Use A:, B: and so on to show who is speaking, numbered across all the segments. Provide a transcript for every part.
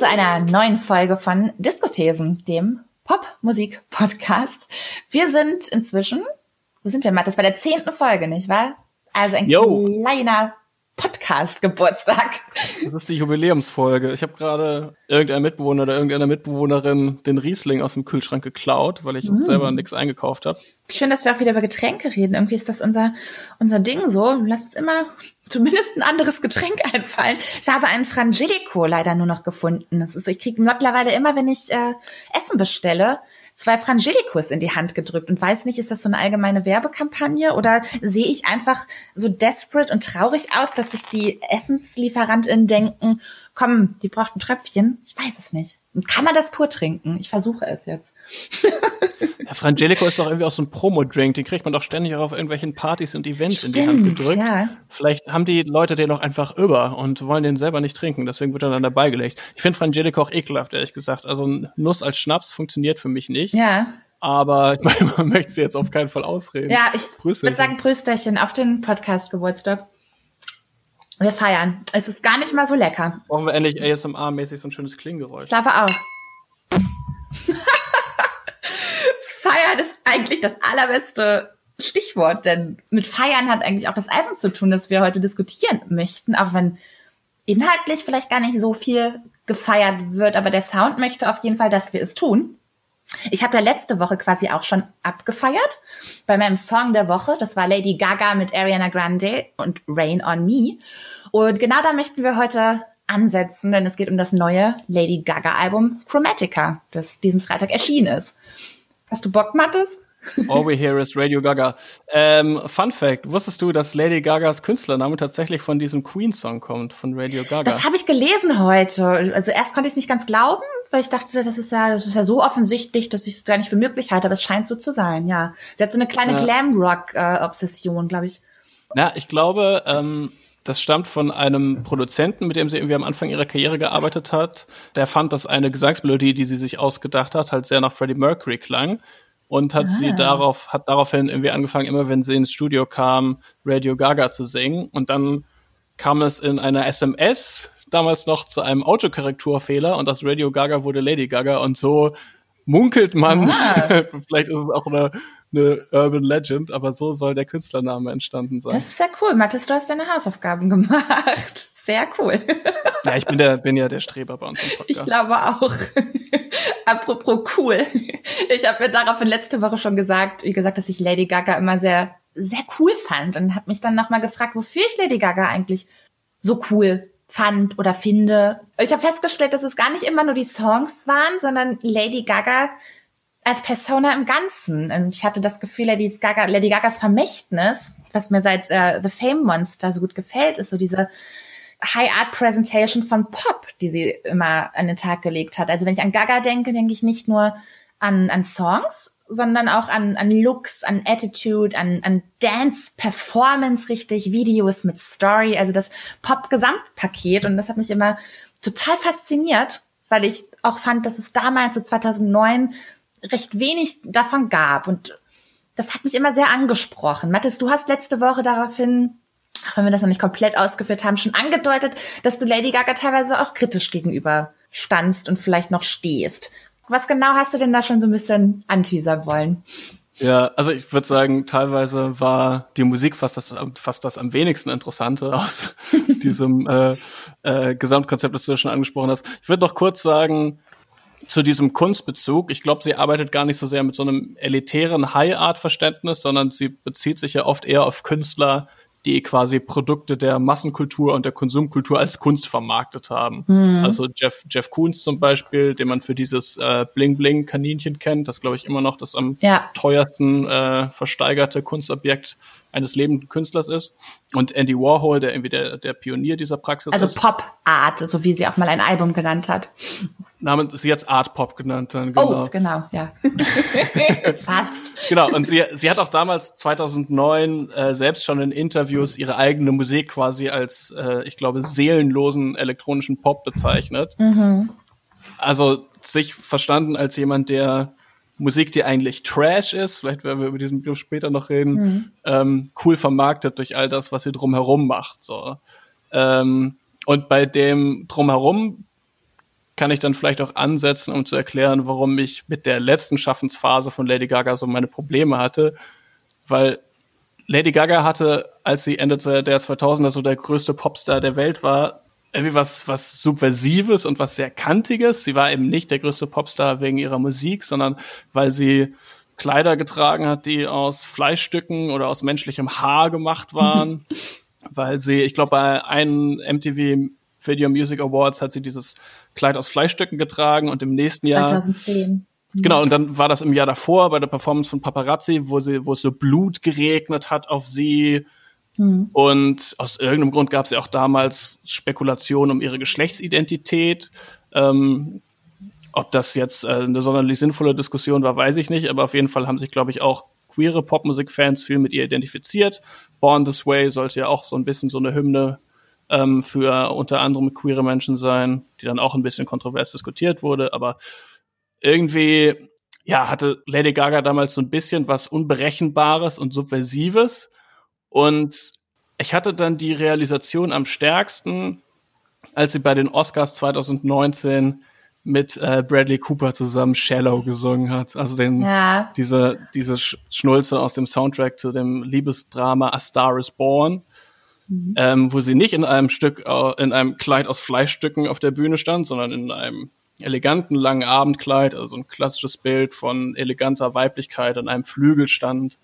A: zu einer neuen Folge von Diskothesen, dem Popmusik-Podcast. Wir sind inzwischen, wo sind wir, Matt? Das war der zehnten Folge, nicht wahr? Also ein Yo. kleiner Podcast-Geburtstag.
B: Das ist die Jubiläumsfolge. Ich habe gerade irgendein Mitbewohner oder irgendeiner Mitbewohnerin den Riesling aus dem Kühlschrank geklaut, weil ich mm. selber nichts eingekauft habe.
A: Schön, dass wir auch wieder über Getränke reden. Irgendwie ist das unser, unser Ding so. Lass uns immer zumindest ein anderes Getränk einfallen. Ich habe einen Frangelico leider nur noch gefunden. Das ist, ich kriege mittlerweile immer, wenn ich äh, Essen bestelle, zwei Frangelicus in die Hand gedrückt und weiß nicht, ist das so eine allgemeine Werbekampagne oder sehe ich einfach so desperate und traurig aus, dass sich die EssenslieferantInnen denken, komm, die braucht ein Tröpfchen? Ich weiß es nicht. Und kann man das pur trinken? Ich versuche es jetzt.
B: ja, Frangelico ist doch irgendwie auch so ein Promo-Drink, den kriegt man doch ständig auch auf irgendwelchen Partys und Events Stimmt, in die Hand gedrückt. Ja. Vielleicht haben die Leute den auch einfach über und wollen den selber nicht trinken, deswegen wird er dann dabei gelegt. Ich finde Frangelico auch ekelhaft, ehrlich gesagt. Also Nuss als Schnaps funktioniert für mich nicht.
A: Ja.
B: Aber ich meine, man möchte sie jetzt auf keinen Fall ausreden.
A: Ja, ich würde sagen Prösterchen auf den Podcast-Geburtstag. Wir feiern. Es ist gar nicht mal so lecker.
B: Brauchen wir endlich ASMR-mäßig so ein schönes Klingengeräusch. Ich
A: glaube auch. feiern ist eigentlich das allerbeste Stichwort, denn mit Feiern hat eigentlich auch das Album zu tun, das wir heute diskutieren möchten, auch wenn inhaltlich vielleicht gar nicht so viel gefeiert wird, aber der Sound möchte auf jeden Fall, dass wir es tun. Ich habe ja letzte Woche quasi auch schon abgefeiert bei meinem Song der Woche. Das war Lady Gaga mit Ariana Grande und Rain on Me. Und genau da möchten wir heute ansetzen, denn es geht um das neue Lady Gaga Album Chromatica, das diesen Freitag erschienen ist. Hast du Bock, Mattes?
B: All we hear is Radio Gaga. Ähm, Fun Fact: Wusstest du, dass Lady Gagas Künstlername tatsächlich von diesem Queen-Song kommt, von Radio Gaga?
A: Das habe ich gelesen heute. Also erst konnte ich es nicht ganz glauben, weil ich dachte, das ist ja, das ist ja so offensichtlich, dass ich es gar nicht für möglich halte, aber es scheint so zu sein, ja. Sie hat so eine kleine ja. Glam-Rock-Obsession, glaube ich.
B: Na, ich glaube, ähm, das stammt von einem Produzenten, mit dem sie irgendwie am Anfang ihrer Karriere gearbeitet hat. Der fand, dass eine Gesangsmelodie, die sie sich ausgedacht hat, halt sehr nach Freddie Mercury klang und hat ah. sie darauf, hat daraufhin irgendwie angefangen, immer wenn sie ins Studio kam, Radio Gaga zu singen. Und dann kam es in einer SMS damals noch zu einem Autokorrekturfehler und das Radio Gaga wurde Lady Gaga und so munkelt man, ah. vielleicht ist es auch eine, eine Urban Legend, aber so soll der Künstlername entstanden sein.
A: Das ist ja cool. Mathis, du hast deine Hausaufgaben gemacht. Sehr cool.
B: Ja, ich bin, der, bin ja der Streber bei uns im
A: Podcast. Ich glaube auch. Apropos cool. Ich habe mir daraufhin letzte Woche schon gesagt, wie gesagt, dass ich Lady Gaga immer sehr, sehr cool fand und habe mich dann nochmal gefragt, wofür ich Lady Gaga eigentlich so cool fand oder finde. Ich habe festgestellt, dass es gar nicht immer nur die Songs waren, sondern Lady Gaga als Persona im Ganzen. Und ich hatte das Gefühl, Lady, Gaga, Lady Gagas Vermächtnis, was mir seit äh, The Fame Monster so gut gefällt, ist so diese High Art Presentation von Pop, die sie immer an den Tag gelegt hat. Also wenn ich an Gaga denke, denke ich nicht nur an, an Songs, sondern auch an, an Looks, an Attitude, an, an Dance, Performance richtig, Videos mit Story, also das Pop-Gesamtpaket. Und das hat mich immer total fasziniert, weil ich auch fand, dass es damals, so 2009, recht wenig davon gab. Und das hat mich immer sehr angesprochen. Mathis, du hast letzte Woche daraufhin, auch wenn wir das noch nicht komplett ausgeführt haben, schon angedeutet, dass du Lady Gaga teilweise auch kritisch gegenüber standst und vielleicht noch stehst. Was genau hast du denn da schon so ein bisschen anteasern wollen?
B: Ja, also ich würde sagen, teilweise war die Musik fast das, fast das am wenigsten Interessante aus diesem äh, äh, Gesamtkonzept, das du schon angesprochen hast. Ich würde noch kurz sagen, zu diesem Kunstbezug. Ich glaube, sie arbeitet gar nicht so sehr mit so einem elitären High-Art-Verständnis, sondern sie bezieht sich ja oft eher auf Künstler, die quasi Produkte der Massenkultur und der Konsumkultur als Kunst vermarktet haben. Mhm. Also Jeff, Jeff Koons zum Beispiel, den man für dieses äh, Bling-Bling-Kaninchen kennt, das glaube ich immer noch das am ja. teuersten äh, versteigerte Kunstobjekt eines lebenden Künstlers ist. Und Andy Warhol, der irgendwie der, der Pionier dieser Praxis
A: also
B: ist.
A: Also Pop Art, so wie sie auch mal ein Album genannt hat.
B: Namen sie jetzt Art Pop genannt dann, genau.
A: Oh, genau, ja. Fast.
B: Genau, und sie, sie hat auch damals 2009 äh, selbst schon in Interviews ihre eigene Musik quasi als, äh, ich glaube, seelenlosen elektronischen Pop bezeichnet. Mhm. Also sich verstanden als jemand, der Musik, die eigentlich Trash ist, vielleicht werden wir über diesen Begriff später noch reden, mhm. ähm, cool vermarktet durch all das, was sie drumherum macht. So. Ähm, und bei dem drumherum kann ich dann vielleicht auch ansetzen, um zu erklären, warum ich mit der letzten Schaffensphase von Lady Gaga so meine Probleme hatte, weil Lady Gaga hatte, als sie Ende der 2000er so der größte Popstar der Welt war, irgendwie was, was Subversives und was sehr Kantiges. Sie war eben nicht der größte Popstar wegen ihrer Musik, sondern weil sie Kleider getragen hat, die aus Fleischstücken oder aus menschlichem Haar gemacht waren. weil sie, ich glaube, bei einem MTV Video Music Awards hat sie dieses Kleid aus Fleischstücken getragen und im nächsten 2010. Jahr
A: 2010.
B: Genau, und dann war das im Jahr davor bei der Performance von Paparazzi, wo sie, wo es so Blut geregnet hat auf sie. Mhm. Und aus irgendeinem Grund gab es ja auch damals Spekulationen um ihre Geschlechtsidentität. Ähm, ob das jetzt äh, eine sonderlich sinnvolle Diskussion war, weiß ich nicht, aber auf jeden Fall haben sich, glaube ich, auch queere Popmusik-Fans viel mit ihr identifiziert. Born This Way sollte ja auch so ein bisschen so eine Hymne ähm, für unter anderem queere Menschen sein, die dann auch ein bisschen kontrovers diskutiert wurde, aber irgendwie, ja, hatte Lady Gaga damals so ein bisschen was Unberechenbares und Subversives und ich hatte dann die Realisation am stärksten, als sie bei den Oscars 2019 mit äh, Bradley Cooper zusammen Shallow gesungen hat. Also den, ja. diese, diese Schnulze aus dem Soundtrack zu dem Liebesdrama A Star is Born, mhm. ähm, wo sie nicht in einem Stück, äh, in einem Kleid aus Fleischstücken auf der Bühne stand, sondern in einem eleganten langen Abendkleid, also ein klassisches Bild von eleganter Weiblichkeit an einem Flügel stand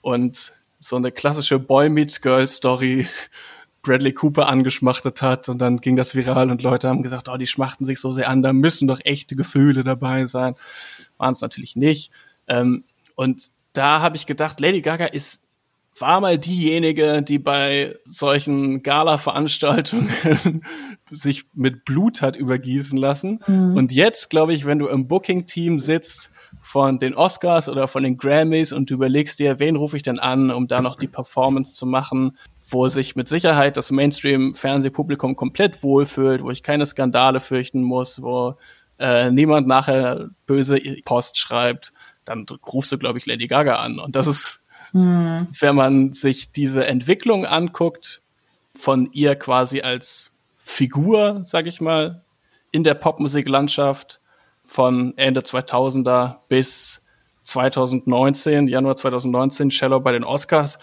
B: und so eine klassische Boy Meets Girl Story Bradley Cooper angeschmachtet hat und dann ging das viral und Leute haben gesagt, oh, die schmachten sich so sehr an, da müssen doch echte Gefühle dabei sein. Waren es natürlich nicht. Ähm, und da habe ich gedacht, Lady Gaga ist war mal diejenige, die bei solchen Gala-Veranstaltungen sich mit Blut hat übergießen lassen. Mhm. Und jetzt, glaube ich, wenn du im Booking-Team sitzt von den Oscars oder von den Grammys und du überlegst dir, wen rufe ich denn an, um da noch die Performance zu machen, wo sich mit Sicherheit das Mainstream-Fernsehpublikum komplett wohlfühlt, wo ich keine Skandale fürchten muss, wo äh, niemand nachher böse Post schreibt, dann rufst du, glaube ich, Lady Gaga an. Und das ist, mhm. wenn man sich diese Entwicklung anguckt, von ihr quasi als Figur, sag ich mal, in der Popmusiklandschaft von Ende 2000er bis 2019, Januar 2019, Shallow bei den Oscars,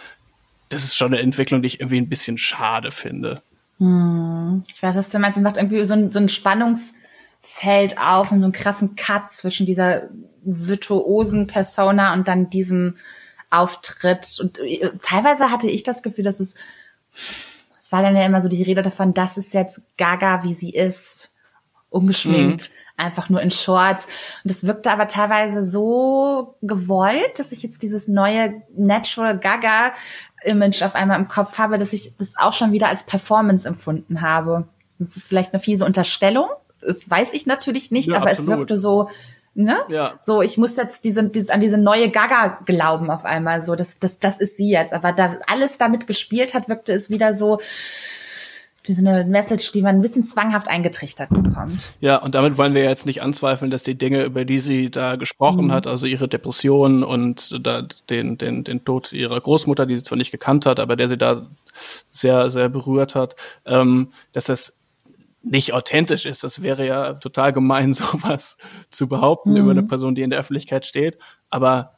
B: das ist schon eine Entwicklung, die ich irgendwie ein bisschen schade finde.
A: Hm. Ich weiß, was du meinst. Es macht irgendwie so ein, so ein Spannungsfeld auf und so einen krassen Cut zwischen dieser virtuosen Persona und dann diesem Auftritt. Und äh, teilweise hatte ich das Gefühl, dass es, es war dann ja immer so die Rede davon, das ist jetzt Gaga, wie sie ist, ungeschminkt. Mhm einfach nur in Shorts. Und das wirkte aber teilweise so gewollt, dass ich jetzt dieses neue Natural Gaga Image auf einmal im Kopf habe, dass ich das auch schon wieder als Performance empfunden habe. Das ist vielleicht eine fiese Unterstellung. Das weiß ich natürlich nicht, ja, aber absolut. es wirkte so, ne? Ja. So, ich muss jetzt diese, diese, an diese neue Gaga glauben auf einmal. So, das, das, das ist sie jetzt. Aber da alles damit gespielt hat, wirkte es wieder so, wie so eine Message, die man ein bisschen zwanghaft eingetrichtert bekommt.
B: Ja, und damit wollen wir jetzt nicht anzweifeln, dass die Dinge, über die sie da gesprochen mhm. hat, also ihre Depression und da den, den, den Tod ihrer Großmutter, die sie zwar nicht gekannt hat, aber der sie da sehr, sehr berührt hat, ähm, dass das nicht authentisch ist. Das wäre ja total gemein, sowas zu behaupten mhm. über eine Person, die in der Öffentlichkeit steht. Aber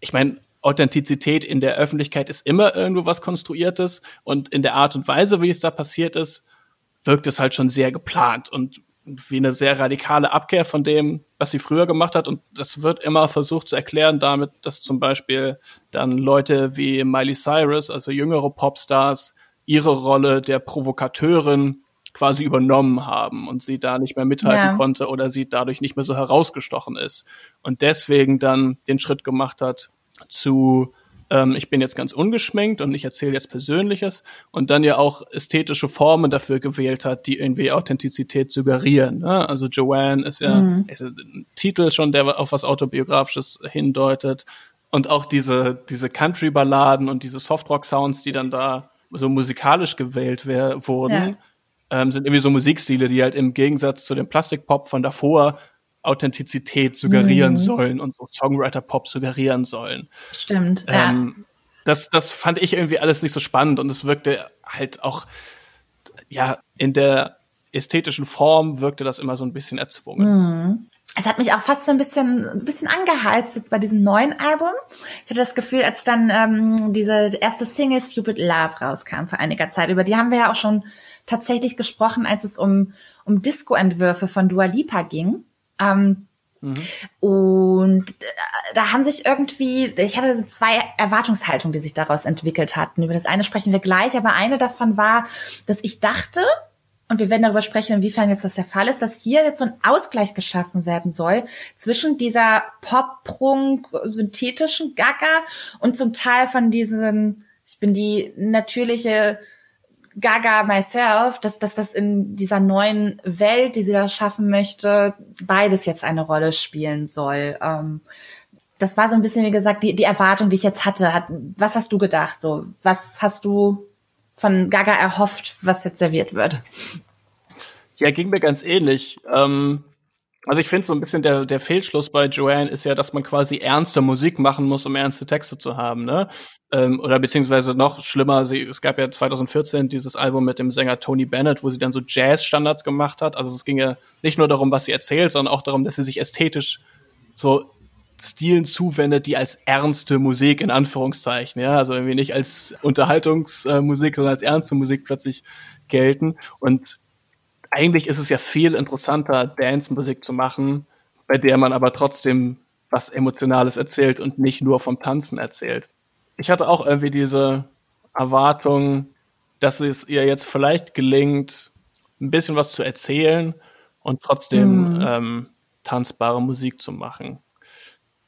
B: ich meine, Authentizität in der Öffentlichkeit ist immer irgendwo was Konstruiertes und in der Art und Weise, wie es da passiert ist, wirkt es halt schon sehr geplant und wie eine sehr radikale Abkehr von dem, was sie früher gemacht hat. Und das wird immer versucht zu erklären damit, dass zum Beispiel dann Leute wie Miley Cyrus, also jüngere Popstars, ihre Rolle der Provokateurin quasi übernommen haben und sie da nicht mehr mithalten ja. konnte oder sie dadurch nicht mehr so herausgestochen ist. Und deswegen dann den Schritt gemacht hat, zu ähm, ich bin jetzt ganz ungeschminkt und ich erzähle jetzt Persönliches und dann ja auch ästhetische Formen dafür gewählt hat, die irgendwie Authentizität suggerieren. Ne? Also Joanne ist ja mhm. ist ein Titel schon, der auf was Autobiografisches hindeutet. Und auch diese, diese Country-Balladen und diese Softrock-Sounds, die dann da so musikalisch gewählt wurden, ja. Ähm, sind irgendwie so Musikstile, die halt im Gegensatz zu dem Plastikpop von davor Authentizität suggerieren mhm. sollen und so Songwriter-Pop suggerieren sollen.
A: Stimmt. Ähm, ja.
B: Das, das fand ich irgendwie alles nicht so spannend und es wirkte halt auch ja in der ästhetischen Form wirkte das immer so ein bisschen erzwungen.
A: Mhm. Es hat mich auch fast so ein bisschen, ein bisschen angeheizt jetzt bei diesem neuen Album. Ich hatte das Gefühl, als dann ähm, diese erste Single Stupid Love rauskam vor einiger Zeit, über die haben wir ja auch schon tatsächlich gesprochen, als es um, um Disco-Entwürfe von Dua Lipa ging. Ähm, mhm. Und da haben sich irgendwie, ich hatte zwei Erwartungshaltungen, die sich daraus entwickelt hatten. Über das eine sprechen wir gleich, aber eine davon war, dass ich dachte, und wir werden darüber sprechen, inwiefern jetzt das der Fall ist, dass hier jetzt so ein Ausgleich geschaffen werden soll zwischen dieser Pop-Prunk synthetischen Gaga und zum Teil von diesen, ich bin die natürliche Gaga myself, dass, dass das in dieser neuen Welt, die sie da schaffen möchte, beides jetzt eine Rolle spielen soll. Ähm, das war so ein bisschen, wie gesagt, die, die Erwartung, die ich jetzt hatte. Hat, was hast du gedacht? So, was hast du von Gaga erhofft, was jetzt serviert wird?
B: Ja, ging mir ganz ähnlich. Ähm, also ich finde so ein bisschen der, der Fehlschluss bei Joanne ist ja, dass man quasi ernste Musik machen muss, um ernste Texte zu haben, ne? Ähm, oder beziehungsweise noch schlimmer, sie, es gab ja 2014 dieses Album mit dem Sänger Tony Bennett, wo sie dann so Jazz-Standards gemacht hat. Also es ging ja nicht nur darum, was sie erzählt, sondern auch darum, dass sie sich ästhetisch so Stilen zuwendet, die als ernste Musik in Anführungszeichen, ja, also irgendwie nicht als Unterhaltungsmusik, sondern als ernste Musik plötzlich gelten. Und eigentlich ist es ja viel interessanter, Dance-Musik zu machen, bei der man aber trotzdem was Emotionales erzählt und nicht nur vom Tanzen erzählt. Ich hatte auch irgendwie diese Erwartung, dass es ihr jetzt vielleicht gelingt, ein bisschen was zu erzählen und trotzdem mhm. ähm, tanzbare Musik zu machen.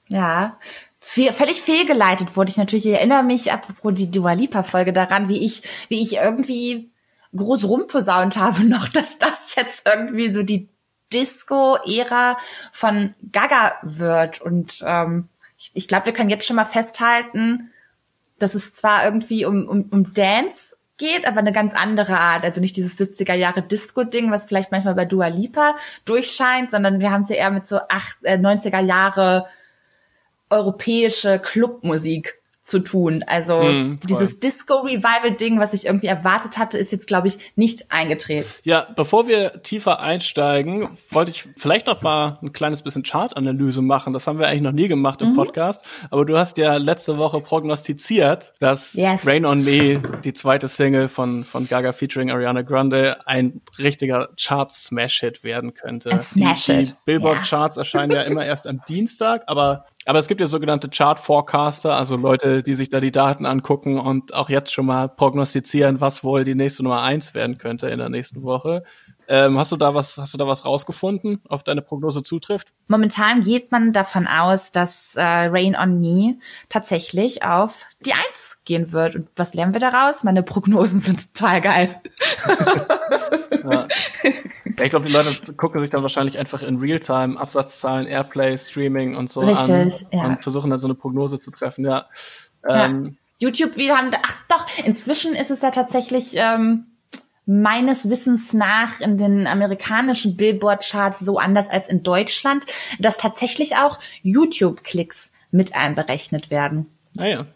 A: Ja, Fe völlig fehlgeleitet wurde ich natürlich. Ich erinnere mich, apropos die Dua Lipa-Folge daran, wie ich, wie ich irgendwie groß rumposaunt habe noch, dass das jetzt irgendwie so die Disco-Ära von Gaga wird. Und ähm, ich, ich glaube, wir können jetzt schon mal festhalten, dass es zwar irgendwie um, um, um Dance geht, aber eine ganz andere Art. Also nicht dieses 70er Jahre Disco-Ding, was vielleicht manchmal bei Dua Lipa durchscheint, sondern wir haben es ja eher mit so acht, äh, 90er Jahre europäische Clubmusik zu tun. Also mm, dieses Disco-Revival-Ding, was ich irgendwie erwartet hatte, ist jetzt, glaube ich, nicht eingetreten.
B: Ja, bevor wir tiefer einsteigen, wollte ich vielleicht noch mal ein kleines bisschen Chart-Analyse machen. Das haben wir eigentlich noch nie gemacht im mhm. Podcast. Aber du hast ja letzte Woche prognostiziert, dass yes. Rain on Me, die zweite Single von, von Gaga featuring Ariana Grande, ein richtiger Chart-Smash-Hit werden könnte.
A: Ein Smash-Hit.
B: Billboard-Charts ja. erscheinen ja immer erst am Dienstag, aber aber es gibt ja sogenannte Chart Forecaster, also Leute, die sich da die Daten angucken und auch jetzt schon mal prognostizieren, was wohl die nächste Nummer eins werden könnte in der nächsten Woche. Ähm, hast du da was, hast du da was rausgefunden, ob deine Prognose zutrifft?
A: Momentan geht man davon aus, dass äh, Rain on Me tatsächlich auf die Eins gehen wird. Und was lernen wir daraus? Meine Prognosen sind total geil.
B: ja. ich glaube, die Leute gucken sich dann wahrscheinlich einfach in Realtime Absatzzahlen, Airplay, Streaming und so Richtig, an ja. und versuchen dann so eine Prognose zu treffen. Ja.
A: Ähm, ja. YouTube, wir haben, ach doch, inzwischen ist es ja tatsächlich ähm, meines Wissens nach in den amerikanischen Billboard-Charts so anders als in Deutschland, dass tatsächlich auch YouTube-Klicks mit einberechnet werden.
B: Naja. Ah,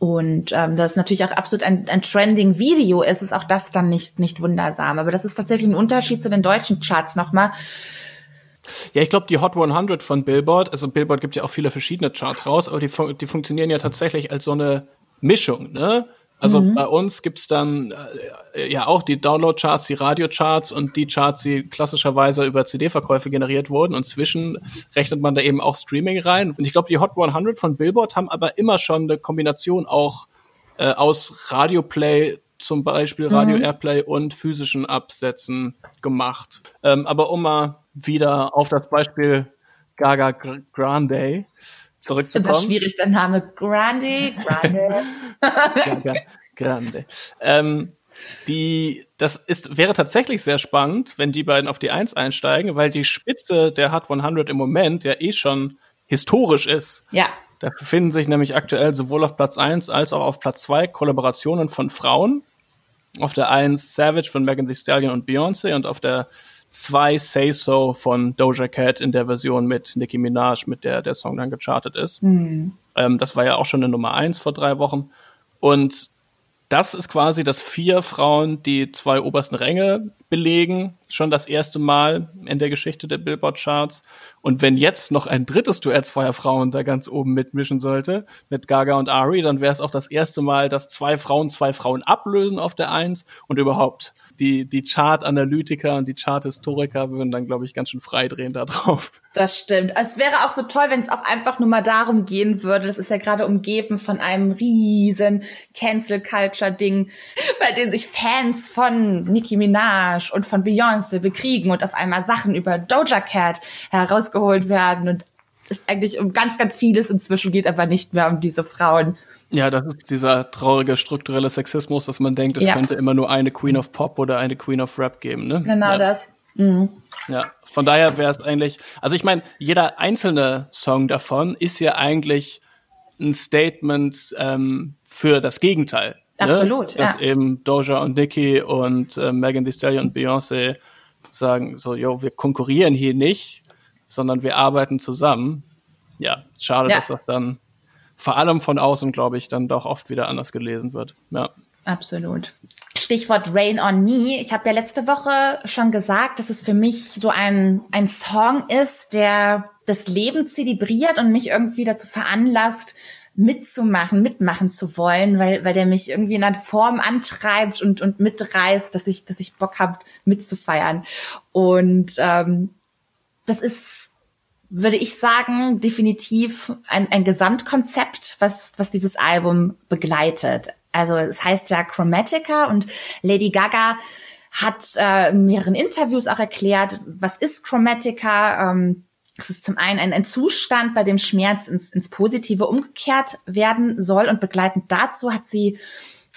A: und ähm, das natürlich auch absolut ein, ein trending Video ist, ist auch das dann nicht, nicht wundersam. Aber das ist tatsächlich ein Unterschied zu den deutschen Charts nochmal.
B: Ja, ich glaube, die Hot 100 von Billboard, also Billboard gibt ja auch viele verschiedene Charts raus, aber die, die funktionieren ja tatsächlich als so eine Mischung, ne? Also mhm. bei uns gibt's dann äh, ja auch die Download-Charts, die Radio-Charts und die Charts, die klassischerweise über CD-Verkäufe generiert wurden. Und zwischen rechnet man da eben auch Streaming rein. Und ich glaube, die Hot 100 von Billboard haben aber immer schon eine Kombination auch äh, aus Radio-Play zum Beispiel Radio mhm. Airplay und physischen Absätzen gemacht. Ähm, aber um mal wieder auf das Beispiel Gaga Grande zurückzukommen.
A: Ist immer schwierig, der Name Grande. Grande.
B: Grande. Ähm, die, das ist, wäre tatsächlich sehr spannend, wenn die beiden auf die Eins einsteigen, weil die Spitze der Hot 100 im Moment ja eh schon historisch ist.
A: Ja.
B: Da befinden sich nämlich aktuell sowohl auf Platz 1 als auch auf Platz 2 Kollaborationen von Frauen. Auf der 1 Savage von Megan Thee Stallion und Beyoncé und auf der zwei Say So von Doja Cat in der Version mit Nicki Minaj, mit der der Song dann gechartet ist. Mhm. Ähm, das war ja auch schon eine Nummer eins vor drei Wochen. Und das ist quasi, dass vier Frauen die zwei obersten Ränge belegen. Schon das erste Mal in der Geschichte der Billboard-Charts. Und wenn jetzt noch ein drittes Duett zweier Frauen da ganz oben mitmischen sollte, mit Gaga und Ari, dann wäre es auch das erste Mal, dass zwei Frauen zwei Frauen ablösen auf der Eins und überhaupt die, die Chart-Analytiker und die Chart-Historiker würden dann, glaube ich, ganz schön freidrehen da drauf.
A: Das stimmt. Es wäre auch so toll, wenn es auch einfach nur mal darum gehen würde. Das ist ja gerade umgeben von einem riesen Cancel-Culture-Ding, bei dem sich Fans von Nicki Minaj und von Beyoncé bekriegen und auf einmal Sachen über Doja Cat herausgeholt werden und es eigentlich um ganz, ganz vieles inzwischen geht, aber nicht mehr um diese Frauen.
B: Ja, das ist dieser traurige strukturelle Sexismus, dass man denkt, es ja. könnte immer nur eine Queen of Pop oder eine Queen of Rap geben, ne?
A: Genau
B: ja.
A: das. Mhm.
B: Ja, von daher wäre es eigentlich, also ich meine, jeder einzelne Song davon ist ja eigentlich ein Statement ähm, für das Gegenteil.
A: Ne? Absolut,
B: ne? Dass
A: ja.
B: eben Doja und Nicki und äh, Megan Thee Stallion und Beyoncé sagen so, yo, wir konkurrieren hier nicht, sondern wir arbeiten zusammen. Ja, schade, ja. dass das dann vor allem von außen, glaube ich, dann doch oft wieder anders gelesen wird. Ja.
A: Absolut. Stichwort Rain on Me. Ich habe ja letzte Woche schon gesagt, dass es für mich so ein, ein Song ist, der das Leben zelebriert und mich irgendwie dazu veranlasst, mitzumachen, mitmachen zu wollen, weil, weil der mich irgendwie in einer Form antreibt und, und mitreißt, dass ich, dass ich Bock habe, mitzufeiern. Und ähm, das ist würde ich sagen, definitiv ein, ein Gesamtkonzept, was, was dieses Album begleitet. Also es heißt ja Chromatica und Lady Gaga hat äh, in mehreren Interviews auch erklärt, was ist Chromatica. Ähm, es ist zum einen ein, ein Zustand, bei dem Schmerz ins, ins Positive umgekehrt werden soll und begleitend dazu hat sie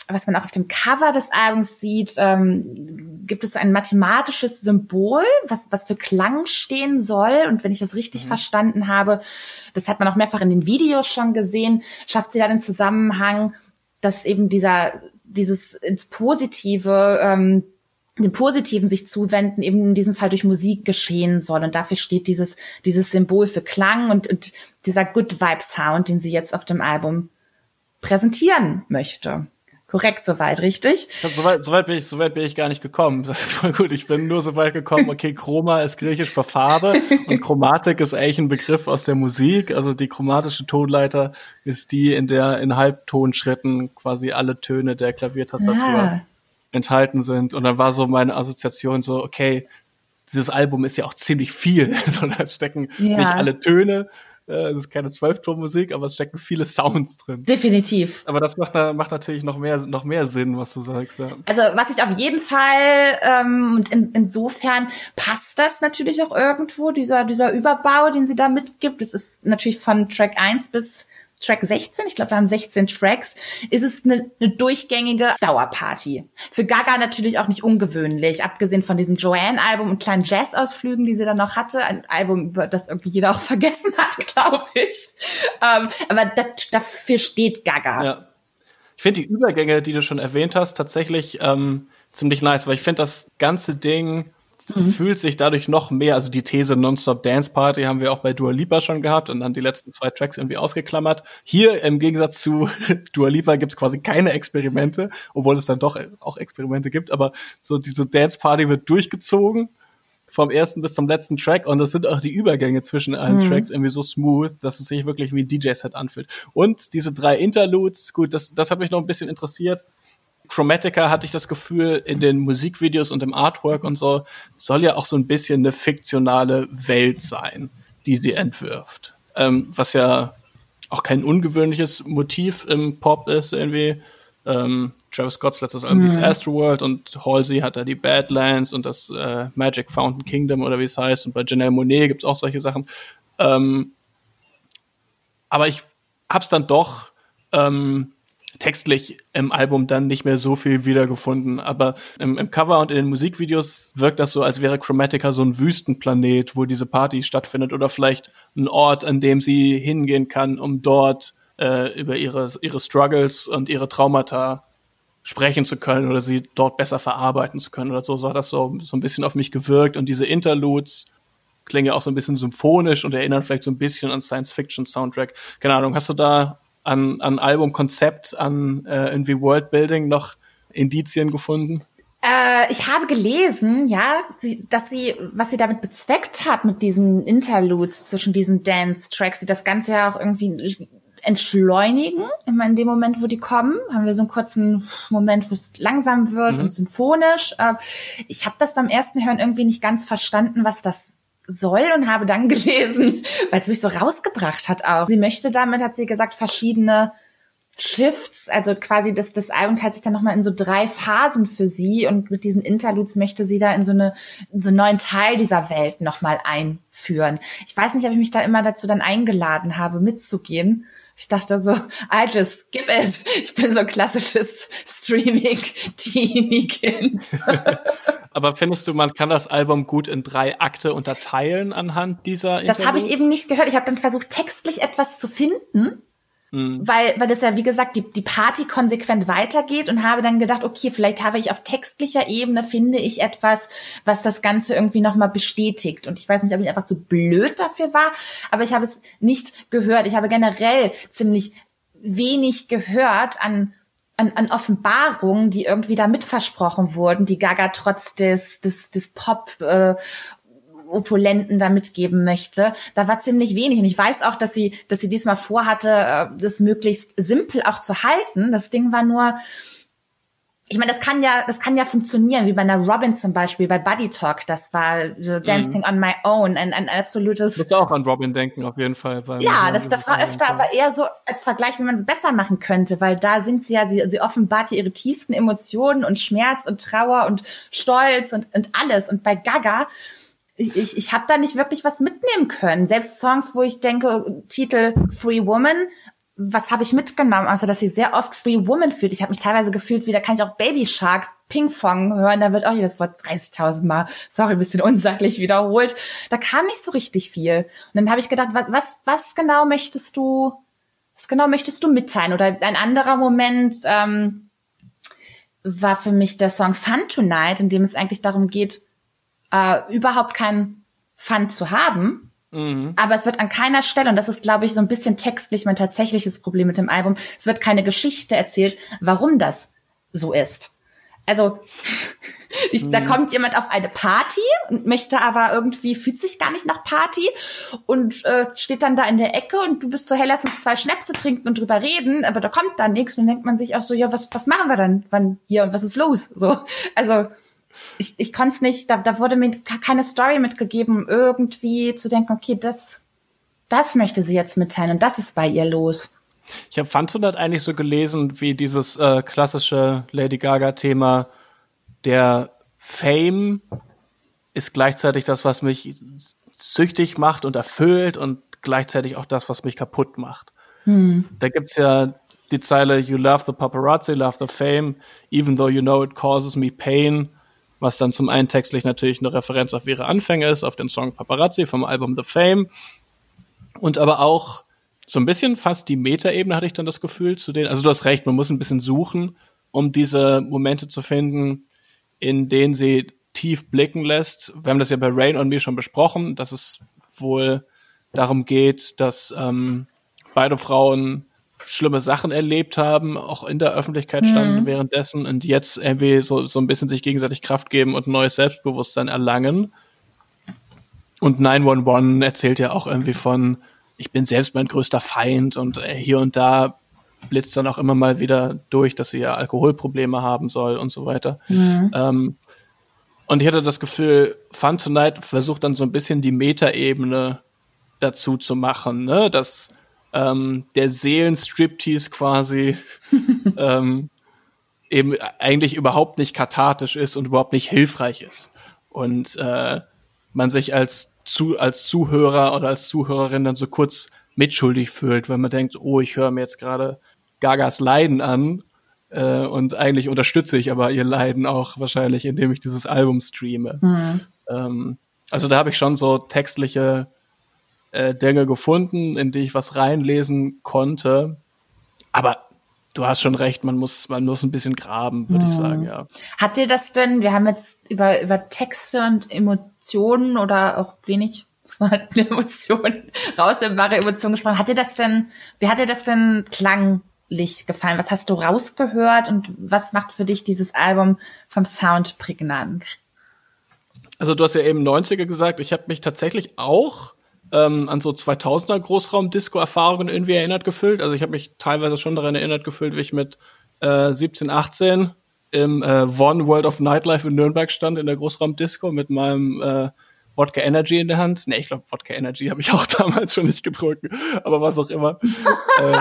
A: was man auch auf dem Cover des Albums sieht, ähm, gibt es ein mathematisches Symbol, was, was für Klang stehen soll. Und wenn ich das richtig mhm. verstanden habe, das hat man auch mehrfach in den Videos schon gesehen, schafft sie dann den Zusammenhang, dass eben dieser, dieses ins Positive, ähm, den Positiven sich zuwenden, eben in diesem Fall durch Musik geschehen soll. Und dafür steht dieses, dieses Symbol für Klang und, und dieser Good Vibe Sound, den sie jetzt auf dem Album präsentieren möchte korrekt soweit, richtig?
B: Soweit, soweit, bin ich, soweit bin ich gar nicht gekommen. Das ist voll gut. Ich bin nur so weit gekommen, okay, Chroma ist griechisch für Farbe und Chromatik ist eigentlich ein Begriff aus der Musik. Also die chromatische Tonleiter ist die, in der in Halbtonschritten quasi alle Töne der Klaviertastatur ja. Enthalten sind. Und dann war so meine Assoziation so, okay, dieses Album ist ja auch ziemlich viel, sondern stecken ja. nicht alle Töne äh, es ist keine Zwölftonmusik, aber es stecken viele Sounds drin.
A: Definitiv.
B: Aber das macht, macht natürlich noch mehr, noch mehr Sinn, was du sagst. Ja.
A: Also was ich auf jeden Fall ähm, und in, insofern passt das natürlich auch irgendwo, dieser, dieser Überbau, den sie da mitgibt. Das ist natürlich von Track 1 bis Track 16, ich glaube, wir haben 16 Tracks, ist es eine, eine durchgängige Dauerparty. Für Gaga natürlich auch nicht ungewöhnlich, abgesehen von diesem Joanne-Album und kleinen Jazz-Ausflügen, die sie dann noch hatte. Ein Album, über das irgendwie jeder auch vergessen hat, glaube ich. Ähm, aber das, dafür steht Gaga.
B: Ja. Ich finde die Übergänge, die du schon erwähnt hast, tatsächlich ähm, ziemlich nice, weil ich finde das ganze Ding mhm. fühlt sich dadurch noch mehr, also die These Nonstop Dance Party haben wir auch bei Dua Lipa schon gehabt und dann die letzten zwei Tracks irgendwie ausgeklammert. Hier im Gegensatz zu Dua Lipa gibt's quasi keine Experimente, obwohl es dann doch auch Experimente gibt, aber so diese Dance Party wird durchgezogen vom ersten bis zum letzten Track und das sind auch die Übergänge zwischen allen mhm. Tracks irgendwie so smooth, dass es sich wirklich wie ein DJ-Set anfühlt. Und diese drei Interludes, gut, das, das hat mich noch ein bisschen interessiert. Chromatica hatte ich das Gefühl, in den Musikvideos und im Artwork und so, soll ja auch so ein bisschen eine fiktionale Welt sein, die sie entwirft. Ähm, was ja auch kein ungewöhnliches Motiv im Pop ist, irgendwie. Ähm, Travis Scott's letztes Album mhm. ist Astroworld und Halsey hat da die Badlands und das äh, Magic Fountain Kingdom oder wie es heißt. Und bei Janelle Monet gibt's auch solche Sachen. Ähm, aber ich hab's dann doch ähm, textlich im Album dann nicht mehr so viel wiedergefunden. Aber im, im, Cover und in den Musikvideos wirkt das so, als wäre Chromatica so ein Wüstenplanet, wo diese Party stattfindet oder vielleicht ein Ort, an dem sie hingehen kann, um dort äh, über ihre, ihre Struggles und ihre Traumata sprechen zu können oder sie dort besser verarbeiten zu können oder so. So hat das so, so ein bisschen auf mich gewirkt und diese Interludes klingen ja auch so ein bisschen symphonisch und erinnern vielleicht so ein bisschen an Science-Fiction-Soundtrack. Keine Ahnung, hast du da an, an Albumkonzept, an äh, irgendwie Worldbuilding noch Indizien gefunden?
A: Äh, ich habe gelesen, ja, sie, dass sie, was sie damit bezweckt hat mit diesen Interludes zwischen diesen Dance-Tracks, die das Ganze ja auch irgendwie entschleunigen. Immer in dem Moment, wo die kommen, haben wir so einen kurzen Moment, wo es langsam wird mhm. und symphonisch. Äh, ich habe das beim ersten Hören irgendwie nicht ganz verstanden, was das soll und habe dann gelesen, weil es mich so rausgebracht hat auch. Sie möchte damit, hat sie gesagt, verschiedene Shifts, also quasi das, das Album teilt sich dann nochmal in so drei Phasen für sie und mit diesen Interludes möchte sie da in so eine, in so einen neuen Teil dieser Welt nochmal einführen. Ich weiß nicht, ob ich mich da immer dazu dann eingeladen habe, mitzugehen. Ich dachte so, I just skip it. Ich bin so ein klassisches Streaming-Teenie-Kind.
B: Aber findest du, man kann das Album gut in drei Akte unterteilen anhand dieser?
A: Das habe ich eben nicht gehört. Ich habe dann versucht, textlich etwas zu finden Mhm. Weil, weil das ja, wie gesagt, die, die Party konsequent weitergeht und habe dann gedacht, okay, vielleicht habe ich auf textlicher Ebene finde ich etwas, was das Ganze irgendwie nochmal bestätigt. Und ich weiß nicht, ob ich einfach zu blöd dafür war, aber ich habe es nicht gehört. Ich habe generell ziemlich wenig gehört an an, an Offenbarungen, die irgendwie da mitversprochen wurden, die Gaga trotz des, des, des Pop äh, Opulenten da mitgeben möchte. Da war ziemlich wenig. Und ich weiß auch, dass sie, dass sie diesmal vorhatte, äh, das möglichst simpel auch zu halten. Das Ding war nur, ich meine, das kann ja, das kann ja funktionieren, wie bei einer Robin zum Beispiel, bei Buddy Talk, das war so Dancing mhm. on My Own, ein, ein absolutes.
B: Ich auch an Robin denken, auf jeden Fall.
A: Ja, das, das war öfter, aber eher so als Vergleich, wie man es besser machen könnte, weil da singt sie ja, sie, sie offenbart ihre tiefsten Emotionen und Schmerz und Trauer und Stolz und, und alles. Und bei Gaga, ich, ich, ich habe da nicht wirklich was mitnehmen können. Selbst Songs, wo ich denke, Titel Free Woman, was habe ich mitgenommen? Also, dass sie sehr oft Free Woman fühlt. Ich habe mich teilweise gefühlt, wie da kann ich auch Baby Shark, Ping Pong hören, da wird auch jedes Wort 30.000 Mal, sorry, ein bisschen unsachlich wiederholt. Da kam nicht so richtig viel. Und dann habe ich gedacht, was, was, was genau möchtest du, was genau möchtest du mitteilen? Oder ein anderer Moment ähm, war für mich der Song Fun Tonight, in dem es eigentlich darum geht, äh, überhaupt keinen Fun zu haben. Mhm. Aber es wird an keiner Stelle, und das ist, glaube ich, so ein bisschen textlich mein tatsächliches Problem mit dem Album, es wird keine Geschichte erzählt, warum das so ist. Also, ich, mhm. da kommt jemand auf eine Party und möchte aber irgendwie, fühlt sich gar nicht nach Party und äh, steht dann da in der Ecke und du bist so, hey, lass uns zwei Schnäpse trinken und drüber reden, aber da kommt da nichts und dann denkt man sich auch so, ja, was, was machen wir dann wann hier und was ist los? So, also ich, ich konnte es nicht, da, da wurde mir keine Story mitgegeben, irgendwie zu denken, okay, das, das möchte sie jetzt mitteilen und das ist bei ihr los.
B: Ich habe Fantonet eigentlich so gelesen, wie dieses äh, klassische Lady Gaga-Thema, der Fame ist gleichzeitig das, was mich süchtig macht und erfüllt und gleichzeitig auch das, was mich kaputt macht. Hm. Da gibt's ja die Zeile You love the paparazzi, love the fame, even though you know it causes me pain was dann zum einen textlich natürlich eine Referenz auf ihre Anfänge ist, auf den Song Paparazzi vom Album The Fame und aber auch so ein bisschen fast die Metaebene hatte ich dann das Gefühl zu denen, also du hast recht, man muss ein bisschen suchen, um diese Momente zu finden, in denen sie tief blicken lässt. Wir haben das ja bei Rain on Me schon besprochen, dass es wohl darum geht, dass ähm, beide Frauen schlimme Sachen erlebt haben, auch in der Öffentlichkeit standen mhm. währenddessen und jetzt irgendwie so, so ein bisschen sich gegenseitig Kraft geben und neues Selbstbewusstsein erlangen. Und 911 erzählt ja auch irgendwie von, ich bin selbst mein größter Feind und äh, hier und da blitzt dann auch immer mal wieder durch, dass sie ja Alkoholprobleme haben soll und so weiter. Mhm. Ähm, und ich hatte das Gefühl, Fun Tonight versucht dann so ein bisschen die Metaebene dazu zu machen, ne? dass ähm, der Seelenstriptease quasi ähm, eben eigentlich überhaupt nicht kathartisch ist und überhaupt nicht hilfreich ist. Und äh, man sich als, zu, als Zuhörer oder als Zuhörerin dann so kurz mitschuldig fühlt, wenn man denkt, oh, ich höre mir jetzt gerade Gagas Leiden an äh, und eigentlich unterstütze ich aber ihr Leiden auch wahrscheinlich, indem ich dieses Album streame. Mhm. Ähm, also da habe ich schon so textliche äh, Dinge gefunden, in die ich was reinlesen konnte. Aber du hast schon recht, man muss, man muss ein bisschen graben, würde mhm. ich sagen, ja.
A: Hat dir das denn, wir haben jetzt über, über Texte und Emotionen oder auch wenig Emotionen, raushörbare Emotionen gesprochen. Hat dir das denn, wie hat dir das denn klanglich gefallen? Was hast du rausgehört und was macht für dich dieses Album vom Sound prägnant?
B: Also du hast ja eben 90er gesagt. Ich habe mich tatsächlich auch ähm, an so 2000er Großraum-Disco-Erfahrungen irgendwie erinnert gefühlt. Also ich habe mich teilweise schon daran erinnert gefühlt, wie ich mit äh, 17, 18 im äh, One World of Nightlife in Nürnberg stand, in der Großraum-Disco mit meinem äh, Wodka Energy in der Hand. Ne, ich glaube, Wodka Energy habe ich auch damals schon nicht getrunken, aber was auch immer. äh,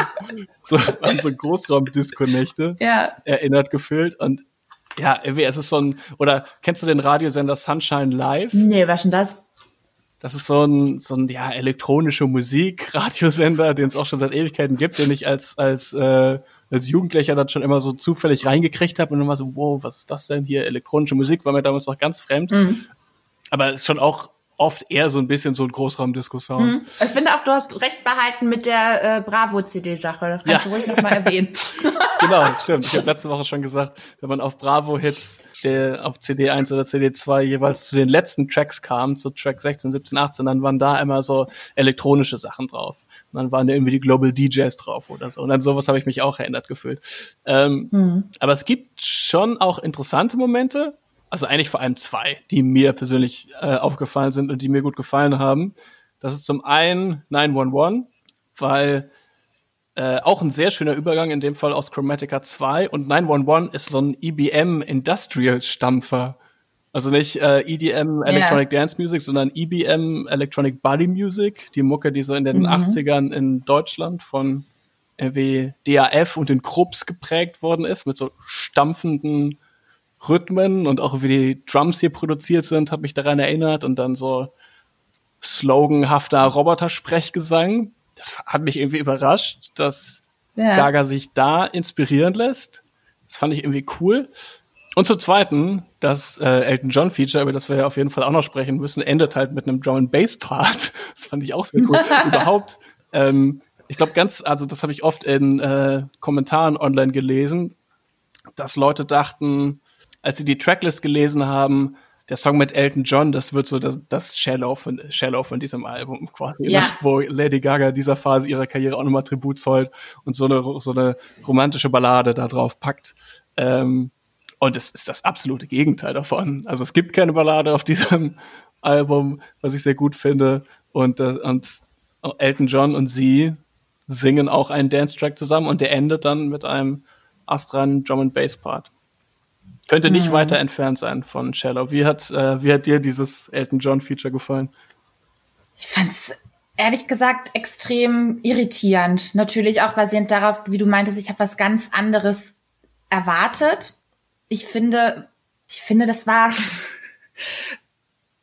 B: so an so Großraum-Disco-Nächte
A: ja.
B: erinnert gefühlt. Und ja, irgendwie, es ist so ein, oder kennst du den Radiosender Sunshine Live?
A: Nee, was denn das?
B: Das ist so ein, so ein ja, elektronische Musik, Radiosender, den es auch schon seit Ewigkeiten gibt, den ich als, als, äh, als Jugendlicher dann schon immer so zufällig reingekriegt habe und immer so, wow, was ist das denn hier? Elektronische Musik war mir damals noch ganz fremd. Mhm. Aber ist schon auch oft eher so ein bisschen so ein Großraumdiskussion. Mhm.
A: Ich finde auch, du hast recht behalten mit der äh, Bravo-CD-Sache. Kannst ja. du ruhig nochmal erwähnen.
B: genau, stimmt. Ich habe letzte Woche schon gesagt, wenn man auf Bravo-Hits der auf CD1 oder CD2 jeweils zu den letzten Tracks kam, zu Track 16, 17, 18, dann waren da immer so elektronische Sachen drauf. Und dann waren da irgendwie die Global DJs drauf oder so. Und an sowas habe ich mich auch erinnert gefühlt. Ähm, mhm. Aber es gibt schon auch interessante Momente, also eigentlich vor allem zwei, die mir persönlich äh, aufgefallen sind und die mir gut gefallen haben. Das ist zum einen 911, weil äh, auch ein sehr schöner Übergang, in dem Fall aus Chromatica 2. Und 911 ist so ein EBM Industrial Stampfer. Also nicht äh, EDM Electronic yeah. Dance Music, sondern EBM Electronic Body Music. Die Mucke, die so in den mhm. 80ern in Deutschland von wie DAF und den Krupps geprägt worden ist, mit so stampfenden Rhythmen und auch wie die Drums hier produziert sind, hat mich daran erinnert und dann so sloganhafter Roboter-Sprechgesang das hat mich irgendwie überrascht, dass ja. Gaga sich da inspirieren lässt. Das fand ich irgendwie cool. Und zum Zweiten, das äh, Elton John Feature, über das wir ja auf jeden Fall auch noch sprechen müssen, endet halt mit einem Drum and Bass Part. Das fand ich auch sehr cool. Überhaupt, ähm, ich glaube ganz, also das habe ich oft in äh, Kommentaren online gelesen, dass Leute dachten, als sie die Tracklist gelesen haben, der Song mit Elton John, das wird so das, das Shallow, von, Shallow von diesem Album quasi, ja. ne? wo Lady Gaga dieser Phase ihrer Karriere auch nochmal Tribut zollt und so eine, so eine romantische Ballade da drauf packt. Ähm, und es ist das absolute Gegenteil davon. Also es gibt keine Ballade auf diesem Album, was ich sehr gut finde. Und, äh, und Elton John und sie singen auch einen Dance-Track zusammen und der endet dann mit einem astreinen Drum and Bass Part. Könnte nicht mhm. weiter entfernt sein von Shallow. Wie hat, äh, wie hat dir dieses Elton John Feature gefallen?
A: Ich fand's ehrlich gesagt extrem irritierend. Natürlich auch basierend darauf, wie du meintest, ich habe was ganz anderes erwartet. Ich finde, ich finde, das war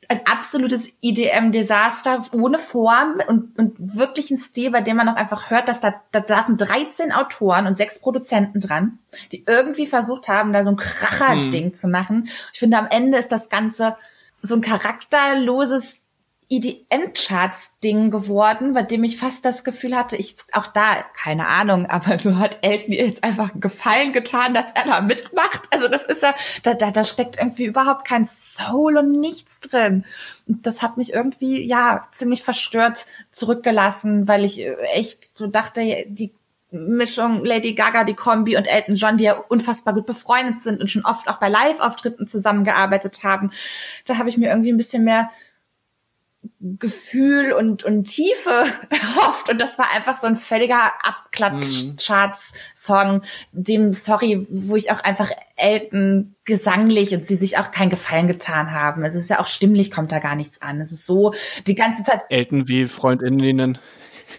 A: ein absolutes IDM-Desaster ohne Form und, und wirklich ein Stil, bei dem man auch einfach hört, dass da, da saßen 13 Autoren und sechs Produzenten dran, die irgendwie versucht haben, da so ein Kracher-Ding hm. zu machen. Ich finde, am Ende ist das Ganze so ein charakterloses EDM-Charts-Ding geworden, bei dem ich fast das Gefühl hatte, ich, auch da, keine Ahnung, aber so hat Elton ihr jetzt einfach einen Gefallen getan, dass er da mitmacht. Also das ist ja, da, da, da steckt irgendwie überhaupt kein Soul und nichts drin. Und das hat mich irgendwie, ja, ziemlich verstört zurückgelassen, weil ich echt so dachte, die Mischung Lady Gaga, die Kombi und Elton John, die ja unfassbar gut befreundet sind und schon oft auch bei Live-Auftritten zusammengearbeitet haben. Da habe ich mir irgendwie ein bisschen mehr Gefühl und, und Tiefe erhofft. Und das war einfach so ein völliger Abklatsch-Charts-Song, dem, sorry, wo ich auch einfach Elton gesanglich und sie sich auch keinen Gefallen getan haben. Es ist ja auch stimmlich kommt da gar nichts an. Es ist so die ganze Zeit.
B: Elton wie Freundinnen.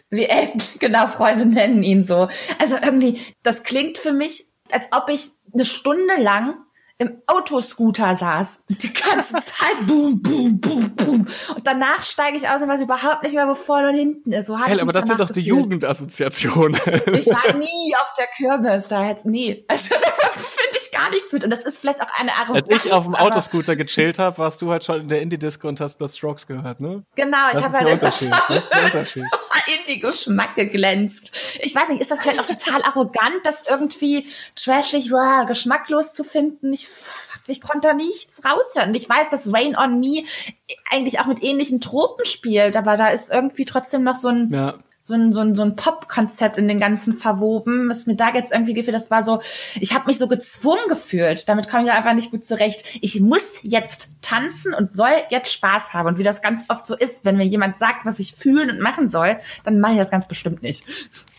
A: Wie Elton, genau, Freunde nennen ihn so. Also irgendwie, das klingt für mich, als ob ich eine Stunde lang im Autoscooter saß die ganze Zeit boom, boom, boom, boom. Und danach steige ich aus und weiß überhaupt nicht mehr, wo vorne und hinten ist. So
B: hatte hey,
A: ich
B: aber das sind doch die Jugendassoziationen.
A: Ich war nie auf der Kirmes, da jetzt nie. Also da finde ich gar nichts mit. Und das ist vielleicht auch eine Arroganz.
B: Als ich auf dem Autoscooter gechillt habe, warst du halt schon in der Indie-Disco und hast das Strokes gehört, ne?
A: Genau, ich habe halt Unterschied, ne? Indie-Geschmack geglänzt. Ich weiß nicht, ist das vielleicht auch total arrogant, das irgendwie trashig, wow, geschmacklos zu finden? Ich ich konnte da nichts raushören. Ich weiß, dass Rain on Me eigentlich auch mit ähnlichen Tropen spielt, aber da ist irgendwie trotzdem noch so ein, ja. So ein, so ein, so ein Pop-Konzept in den ganzen verwoben, was mir da jetzt irgendwie gefühlt, das war so, ich habe mich so gezwungen gefühlt. Damit komme ich einfach nicht gut zurecht. Ich muss jetzt tanzen und soll jetzt Spaß haben. Und wie das ganz oft so ist, wenn mir jemand sagt, was ich fühlen und machen soll, dann mache ich das ganz bestimmt nicht.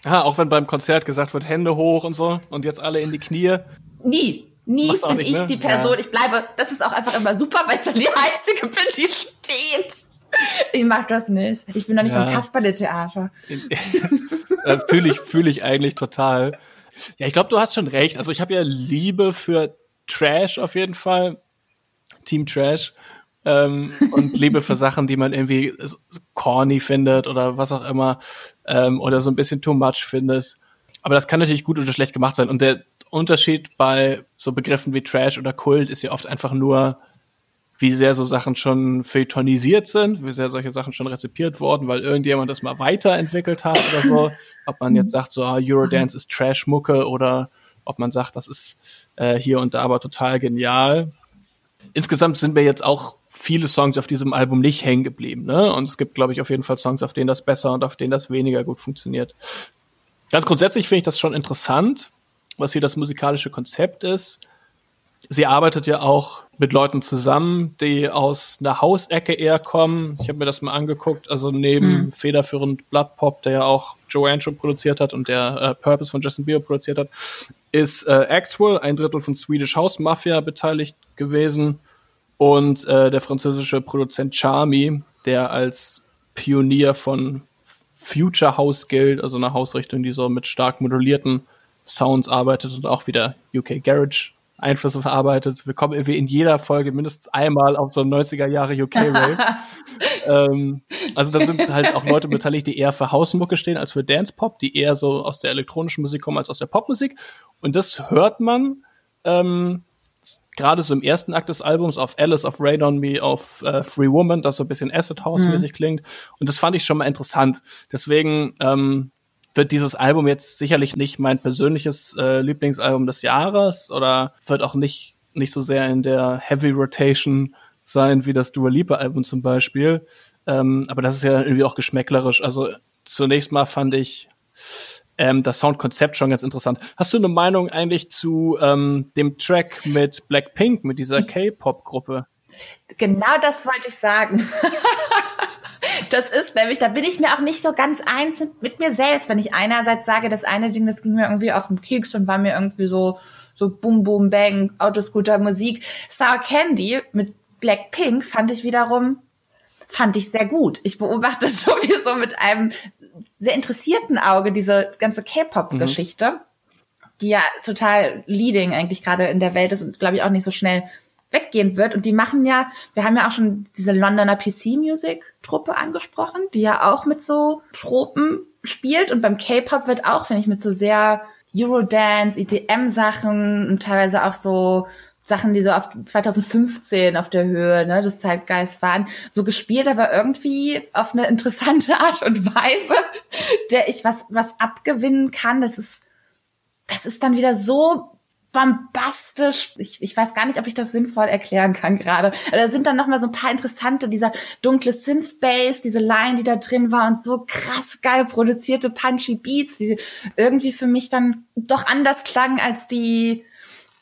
B: Ja, auch wenn beim Konzert gesagt wird, Hände hoch und so und jetzt alle in die Knie.
A: Nie. Nie bin nicht, ich ne? die Person. Ja. Ich bleibe, das ist auch einfach immer super, weil ich dann die Einzige bin, die steht. Ich mach das nicht. Ich bin doch nicht ja. beim Kasperle-Theater.
B: Äh, fühle ich, fühle ich eigentlich total. Ja, ich glaube, du hast schon recht. Also ich habe ja Liebe für Trash auf jeden Fall. Team Trash. Ähm, und Liebe für Sachen, die man irgendwie corny findet oder was auch immer. Ähm, oder so ein bisschen too much findet. Aber das kann natürlich gut oder schlecht gemacht sein. Und der Unterschied bei so Begriffen wie Trash oder Kult ist ja oft einfach nur, wie sehr so Sachen schon feuilletonisiert sind, wie sehr solche Sachen schon rezipiert wurden, weil irgendjemand das mal weiterentwickelt hat oder so. Ob man jetzt sagt, so ah, Eurodance ist Trash-Mucke oder ob man sagt, das ist äh, hier und da aber total genial. Insgesamt sind mir jetzt auch viele Songs auf diesem Album nicht hängen geblieben. Ne? Und es gibt, glaube ich, auf jeden Fall Songs, auf denen das besser und auf denen das weniger gut funktioniert. Ganz grundsätzlich finde ich das schon interessant, was hier das musikalische Konzept ist sie arbeitet ja auch mit Leuten zusammen, die aus einer Hausecke eher kommen. Ich habe mir das mal angeguckt. Also neben mhm. federführend Blood Pop, der ja auch Joanne schon produziert hat und der äh, Purpose von Justin Bieber produziert hat, ist äh, Axwell, ein Drittel von Swedish House Mafia, beteiligt gewesen. Und äh, der französische Produzent Charmy, der als Pionier von Future House gilt, also eine Hausrichtung, die so mit stark modulierten Sounds arbeitet und auch wieder UK Garage Einflüsse verarbeitet. Wir kommen irgendwie in jeder Folge mindestens einmal auf so 90er Jahre UK Rave. ähm, also da sind halt auch Leute beteiligt, die eher für Hausmucke stehen als für Dance Pop, die eher so aus der elektronischen Musik kommen als aus der Popmusik. Und das hört man ähm, gerade so im ersten Akt des Albums auf Alice, auf Rain on Me, auf äh, Free Woman, das so ein bisschen Acid House mäßig mhm. klingt. Und das fand ich schon mal interessant. Deswegen ähm, wird dieses Album jetzt sicherlich nicht mein persönliches äh, Lieblingsalbum des Jahres oder wird auch nicht, nicht so sehr in der Heavy Rotation sein wie das Dua Lipa Album zum Beispiel. Ähm, aber das ist ja irgendwie auch geschmäcklerisch. Also zunächst mal fand ich ähm, das Soundkonzept schon ganz interessant. Hast du eine Meinung eigentlich zu ähm, dem Track mit Blackpink, mit dieser K-Pop-Gruppe?
A: Genau das wollte ich sagen. Das ist nämlich, da bin ich mir auch nicht so ganz eins mit mir selbst, wenn ich einerseits sage, das eine Ding, das ging mir irgendwie auf den Keks und war mir irgendwie so, so Boom Boom Bang, Autoscooter Musik. Sour Candy mit Blackpink fand ich wiederum, fand ich sehr gut. Ich beobachte sowieso mit einem sehr interessierten Auge diese ganze K-Pop-Geschichte, mhm. die ja total leading eigentlich gerade in der Welt ist und glaube ich auch nicht so schnell weggehen wird. Und die machen ja, wir haben ja auch schon diese Londoner PC Music Truppe angesprochen, die ja auch mit so Tropen spielt. Und beim K-Pop wird auch, finde ich, mit so sehr Eurodance, EDM-Sachen und teilweise auch so Sachen, die so auf 2015 auf der Höhe ne, des Zeitgeists waren, so gespielt, aber irgendwie auf eine interessante Art und Weise, der ich was, was abgewinnen kann. Das ist, das ist dann wieder so bombastisch. Ich, ich weiß gar nicht, ob ich das sinnvoll erklären kann gerade. Da sind dann noch mal so ein paar interessante, dieser dunkle Synth-Bass, diese Line, die da drin war und so krass geil produzierte punchy Beats, die irgendwie für mich dann doch anders klangen als die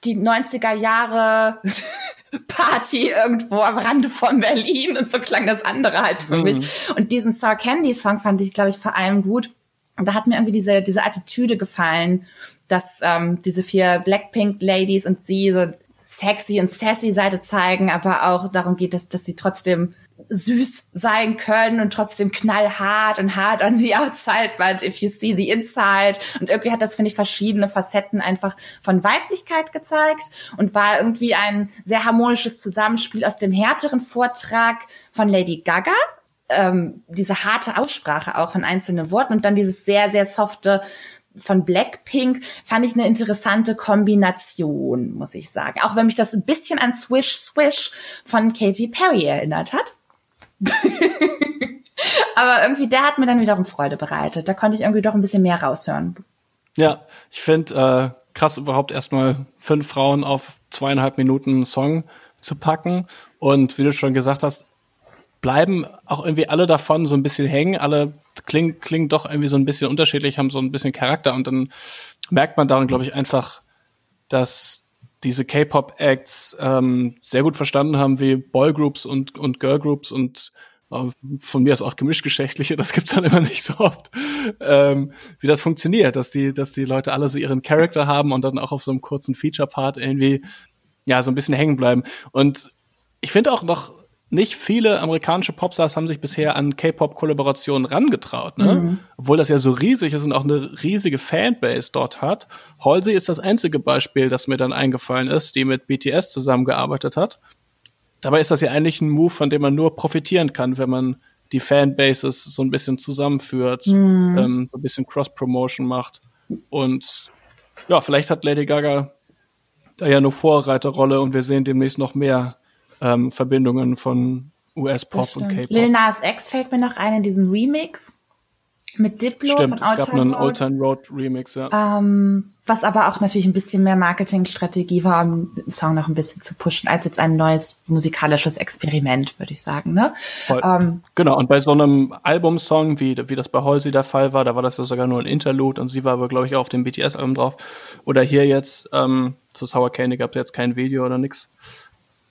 A: die 90er Jahre Party irgendwo am Rande von Berlin und so klang das andere halt für mhm. mich. Und diesen Sour Candy Song fand ich, glaube ich, vor allem gut. Und da hat mir irgendwie diese, diese Attitüde gefallen dass ähm, diese vier Blackpink-Ladies und sie so sexy und sassy Seite zeigen, aber auch darum geht, dass, dass sie trotzdem süß sein können und trotzdem knallhart und hart on the outside, but if you see the inside. Und irgendwie hat das, finde ich, verschiedene Facetten einfach von Weiblichkeit gezeigt und war irgendwie ein sehr harmonisches Zusammenspiel aus dem härteren Vortrag von Lady Gaga, ähm, diese harte Aussprache auch von einzelnen Worten und dann dieses sehr, sehr softe von Blackpink fand ich eine interessante Kombination, muss ich sagen. Auch wenn mich das ein bisschen an Swish Swish von Katy Perry erinnert hat. Aber irgendwie, der hat mir dann wiederum Freude bereitet. Da konnte ich irgendwie doch ein bisschen mehr raushören.
B: Ja, ich finde äh, krass überhaupt erstmal fünf Frauen auf zweieinhalb Minuten Song zu packen. Und wie du schon gesagt hast, bleiben auch irgendwie alle davon so ein bisschen hängen. Alle klingen, klingen doch irgendwie so ein bisschen unterschiedlich, haben so ein bisschen Charakter und dann merkt man daran, glaube ich, einfach, dass diese K-Pop-Acts ähm, sehr gut verstanden haben, wie Boygroups und, und Girlgroups und äh, von mir ist auch Gemischgeschlechtliche, das gibt's dann immer nicht so oft, ähm, wie das funktioniert, dass die, dass die Leute alle so ihren Charakter haben und dann auch auf so einem kurzen Feature-Part irgendwie ja so ein bisschen hängen bleiben. Und ich finde auch noch nicht viele amerikanische Popstars haben sich bisher an K-Pop-Kollaborationen rangetraut, ne? Mhm. Obwohl das ja so riesig ist und auch eine riesige Fanbase dort hat. Halsey ist das einzige Beispiel, das mir dann eingefallen ist, die mit BTS zusammengearbeitet hat. Dabei ist das ja eigentlich ein Move, von dem man nur profitieren kann, wenn man die Fanbases so ein bisschen zusammenführt, mhm. ähm, so ein bisschen Cross-Promotion macht. Und ja, vielleicht hat Lady Gaga da ja eine Vorreiterrolle und wir sehen demnächst noch mehr ähm, Verbindungen von US-Pop und K-Pop.
A: Lil Nas X fällt mir noch ein in diesem Remix mit Diplo
B: Stimmt, von Old es gab einen Old Town Road Remix,
A: ja. Ähm, was aber auch natürlich ein bisschen mehr Marketingstrategie war, um den Song noch ein bisschen zu pushen, als jetzt ein neues musikalisches Experiment, würde ich sagen. Ne?
B: Ähm, genau, und bei so einem Albumsong, wie, wie das bei Halsey der Fall war, da war das ja sogar nur ein Interlude und sie war aber, glaube ich, auch auf dem BTS-Album drauf. Oder hier jetzt, ähm, zu Sour Candy gab es jetzt kein Video oder nix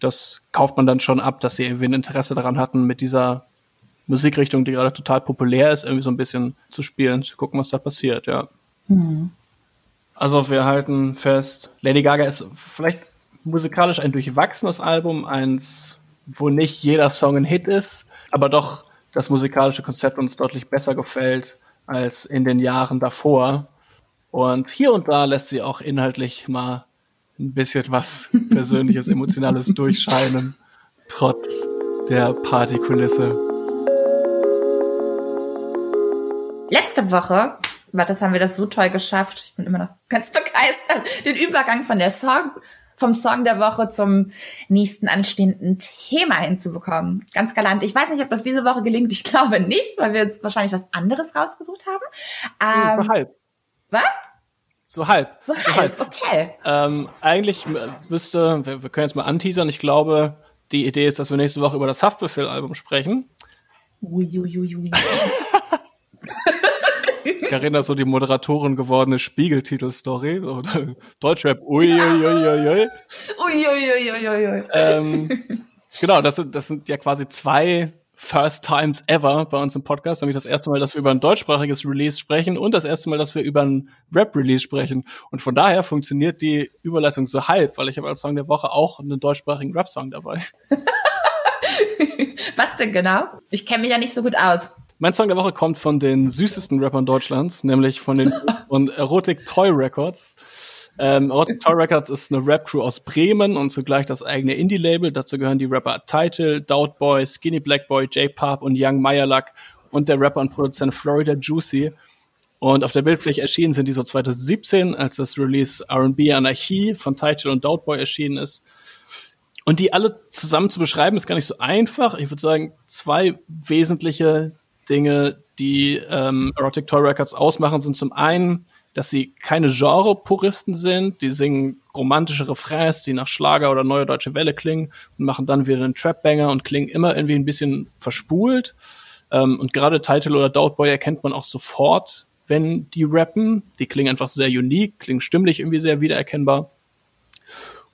B: das kauft man dann schon ab, dass sie irgendwie ein Interesse daran hatten, mit dieser Musikrichtung, die gerade total populär ist, irgendwie so ein bisschen zu spielen, zu gucken, was da passiert, ja. Mhm. Also wir halten fest, Lady Gaga ist vielleicht musikalisch ein durchwachsenes Album, eins, wo nicht jeder Song ein Hit ist, aber doch das musikalische Konzept uns deutlich besser gefällt als in den Jahren davor. Und hier und da lässt sie auch inhaltlich mal ein bisschen was Persönliches, Emotionales durchscheinen, trotz der Partykulisse.
A: Letzte Woche, das haben wir das so toll geschafft, ich bin immer noch ganz begeistert, den Übergang von der Song, vom Song der Woche zum nächsten anstehenden Thema hinzubekommen. Ganz galant. Ich weiß nicht, ob das diese Woche gelingt. Ich glaube nicht, weil wir jetzt wahrscheinlich was anderes rausgesucht haben.
B: Ähm, halb.
A: Was?
B: So halb.
A: So, so halb, okay.
B: Ähm, eigentlich müsste, wir, wir, können jetzt mal anteasern, ich glaube, die Idee ist, dass wir nächste Woche über das Haftbefehl-Album sprechen.
A: Uiuiui. Ui, ui.
B: Carina so die Moderatorin gewordene Spiegeltitel-Story. So, Deutschrap, uiuiuiui.
A: Uiuiuiui.
B: Ähm, genau, das sind, das sind ja quasi zwei First Times Ever bei uns im Podcast, nämlich das erste Mal, dass wir über ein deutschsprachiges Release sprechen und das erste Mal, dass wir über ein Rap-Release sprechen. Und von daher funktioniert die Überleitung so halb, weil ich habe als Song der Woche auch einen deutschsprachigen Rap-Song dabei.
A: Was denn genau? Ich kenne mich ja nicht so gut aus.
B: Mein Song der Woche kommt von den süßesten Rappern Deutschlands, nämlich von den von Erotic Toy Records. Ähm, Toy Records ist eine Rap-Crew aus Bremen und zugleich das eigene Indie-Label. Dazu gehören die Rapper Title, Doubtboy, Skinny Blackboy, J-Pop und Young Meyerluck und der Rapper und Produzent Florida Juicy. Und auf der Bildfläche erschienen sind die so 2017, als das Release R&B Anarchie von Title und Doubtboy erschienen ist. Und die alle zusammen zu beschreiben, ist gar nicht so einfach. Ich würde sagen, zwei wesentliche Dinge, die ähm, Erotic Toy Records ausmachen, sind zum einen dass sie keine Genre-Puristen sind. Die singen romantische Refrains, die nach Schlager oder Neue Deutsche Welle klingen und machen dann wieder einen Trap-Banger und klingen immer irgendwie ein bisschen verspult. Ähm, und gerade Title oder Doubtboy erkennt man auch sofort, wenn die rappen. Die klingen einfach sehr unique, klingen stimmlich irgendwie sehr wiedererkennbar.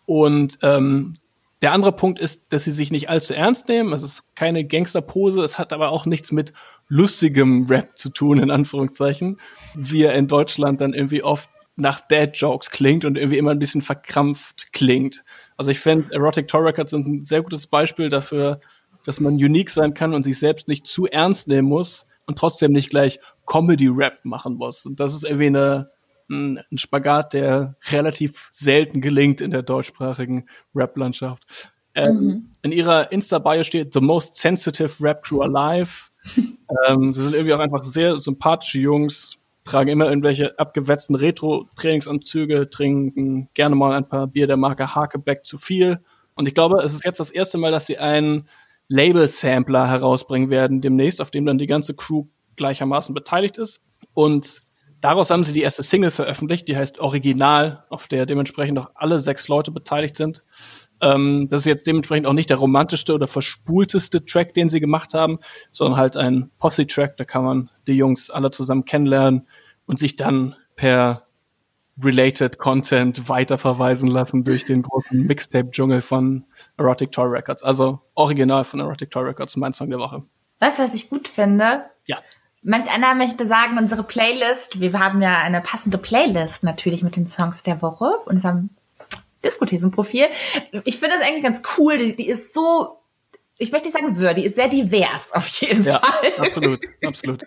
B: Und ähm, der andere Punkt ist, dass sie sich nicht allzu ernst nehmen. Es ist keine Gangsterpose, es hat aber auch nichts mit lustigem Rap zu tun, in Anführungszeichen, wie er in Deutschland dann irgendwie oft nach Dad-Jokes klingt und irgendwie immer ein bisschen verkrampft klingt. Also ich finde, Erotic Records sind ein sehr gutes Beispiel dafür, dass man unique sein kann und sich selbst nicht zu ernst nehmen muss und trotzdem nicht gleich Comedy-Rap machen muss. Und das ist irgendwie eine, ein Spagat, der relativ selten gelingt in der deutschsprachigen Rap-Landschaft. Ähm, mhm. In ihrer Insta-Bio steht The Most Sensitive Rap Crew Alive ähm, sie sind irgendwie auch einfach sehr sympathische Jungs, tragen immer irgendwelche abgewetzten Retro-Trainingsanzüge, trinken gerne mal ein paar Bier der Marke Hakebeck zu viel. Und ich glaube, es ist jetzt das erste Mal, dass sie einen Label-Sampler herausbringen werden demnächst, auf dem dann die ganze Crew gleichermaßen beteiligt ist. Und daraus haben sie die erste Single veröffentlicht, die heißt Original, auf der dementsprechend auch alle sechs Leute beteiligt sind. Ähm, das ist jetzt dementsprechend auch nicht der romantischste oder verspulteste Track, den sie gemacht haben, sondern halt ein Posse-Track. Da kann man die Jungs alle zusammen kennenlernen und sich dann per related Content weiterverweisen lassen durch den großen Mixtape-Dschungel von Erotic Toy Records. Also original von Erotic Toy Records, mein Song der Woche.
A: Weißt du, was ich gut finde?
B: Ja.
A: Manch einer möchte sagen, unsere Playlist, wir haben ja eine passende Playlist natürlich mit den Songs der Woche unserem Diskothesen-Profil. Ich finde das eigentlich ganz cool. Die, die ist so, ich möchte nicht sagen würdig, ist sehr divers auf jeden ja, Fall.
B: Absolut, absolut.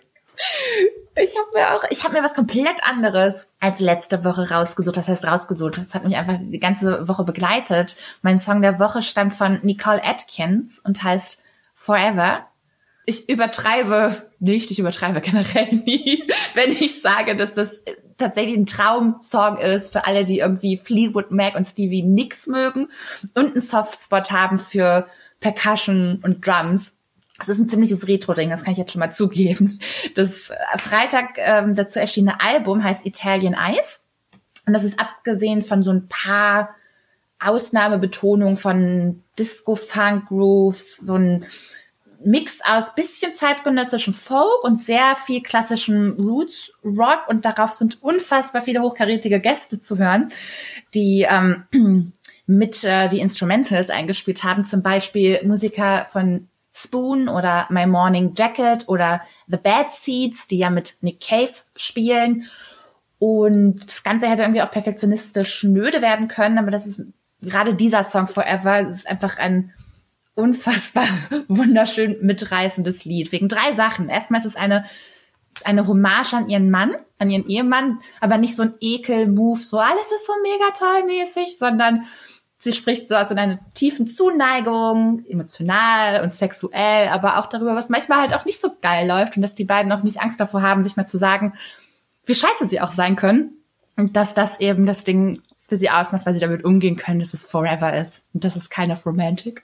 A: Ich habe mir auch, ich habe mir was komplett anderes als letzte Woche rausgesucht. Das heißt rausgesucht. Das hat mich einfach die ganze Woche begleitet. Mein Song der Woche stammt von Nicole Atkins und heißt Forever. Ich übertreibe nicht, ich übertreibe generell nie, wenn ich sage, dass das tatsächlich ein Traumsong ist für alle, die irgendwie Fleetwood Mac und Stevie Nicks mögen und einen Softspot haben für Percussion und Drums. Das ist ein ziemliches Retro-Ding, das kann ich jetzt schon mal zugeben. Das Freitag ähm, dazu erschienene Album heißt Italian Ice. Und das ist abgesehen von so ein paar Ausnahmebetonungen von Disco-Funk-Grooves, so ein Mix aus bisschen zeitgenössischem Folk und sehr viel klassischem Roots Rock. Und darauf sind unfassbar viele hochkarätige Gäste zu hören, die ähm, mit äh, die Instrumentals eingespielt haben, zum Beispiel Musiker von Spoon oder My Morning Jacket oder The Bad Seeds, die ja mit Nick Cave spielen. Und das Ganze hätte irgendwie auch perfektionistisch schnöde werden können, aber das ist gerade dieser Song Forever, ist einfach ein unfassbar wunderschön mitreißendes Lied. Wegen drei Sachen. Erstmal ist es eine, eine Hommage an ihren Mann, an ihren Ehemann, aber nicht so ein Ekel-Move, so alles ist so mega toll mäßig, sondern sie spricht so aus einer tiefen Zuneigung, emotional und sexuell, aber auch darüber, was manchmal halt auch nicht so geil läuft und dass die beiden auch nicht Angst davor haben, sich mal zu sagen, wie scheiße sie auch sein können. Und dass das eben das Ding für sie ausmacht, weil sie damit umgehen können, dass es forever ist und das ist kind of romantic.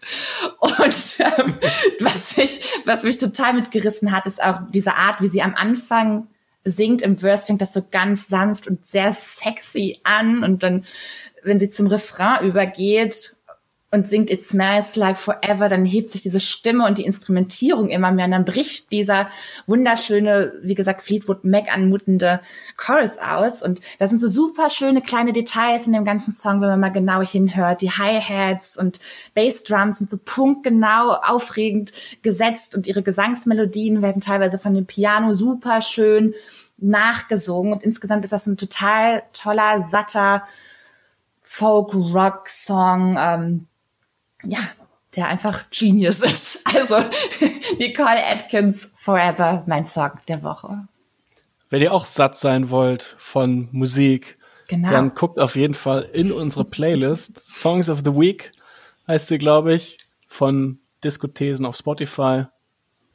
A: Und ähm, was mich, was mich total mitgerissen hat, ist auch diese Art, wie sie am Anfang singt. Im Verse fängt das so ganz sanft und sehr sexy an und dann, wenn sie zum Refrain übergeht und singt It Smells Like Forever, dann hebt sich diese Stimme und die Instrumentierung immer mehr und dann bricht dieser wunderschöne, wie gesagt, Fleetwood Mac anmutende Chorus aus. Und da sind so super schöne kleine Details in dem ganzen Song, wenn man mal genau hinhört. Die Hi-Hats und Bassdrums sind so punktgenau aufregend gesetzt und ihre Gesangsmelodien werden teilweise von dem Piano super schön nachgesungen. Und insgesamt ist das ein total toller, satter Folk-Rock-Song, ähm, ja, der einfach Genius ist. Also Nicole Atkins Forever, mein Song der Woche.
B: Wenn ihr auch satt sein wollt von Musik, genau. dann guckt auf jeden Fall in unsere Playlist. Songs of the Week heißt sie, glaube ich, von Diskothesen auf Spotify.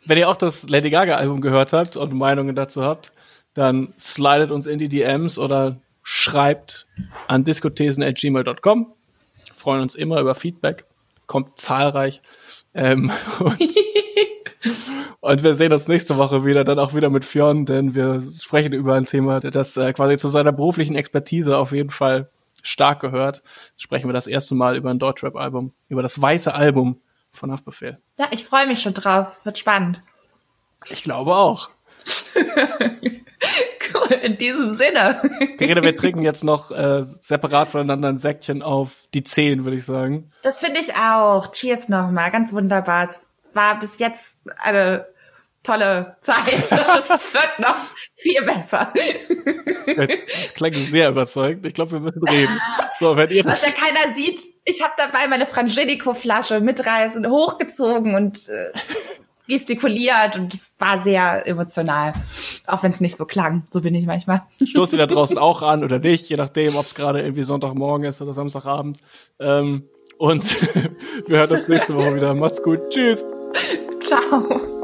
B: Wenn ihr auch das Lady Gaga Album gehört habt und Meinungen dazu habt, dann slidet uns in die DMs oder schreibt an diskothesen.gmail.com. Freuen uns immer über Feedback kommt zahlreich. Ähm, und, und, wir sehen uns nächste Woche wieder, dann auch wieder mit Fionn, denn wir sprechen über ein Thema, das äh, quasi zu seiner beruflichen Expertise auf jeden Fall stark gehört. Sprechen wir das erste Mal über ein Deutschrap-Album, über das weiße Album von Haftbefehl.
A: Ja, ich freue mich schon drauf. Es wird spannend.
B: Ich glaube auch.
A: cool, in diesem Sinne.
B: Verena, wir trinken jetzt noch äh, separat voneinander ein Säckchen auf die Zehen, würde ich sagen.
A: Das finde ich auch. Cheers nochmal, ganz wunderbar. Es war bis jetzt eine tolle Zeit. Das wird noch viel besser.
B: Das klingt sehr überzeugend. Ich glaube, wir müssen reden. So, wenn ihr
A: Was ja keiner sieht, ich habe dabei meine Frangelico-Flasche mitreißen, hochgezogen und äh, gestikuliert und es war sehr emotional, auch wenn es nicht so klang. So bin ich manchmal.
B: Stoßt ihr da draußen auch an oder nicht, je nachdem, ob es gerade irgendwie Sonntagmorgen ist oder Samstagabend. Ähm, und wir hören uns nächste Woche wieder. Macht's gut. Tschüss.
A: Ciao.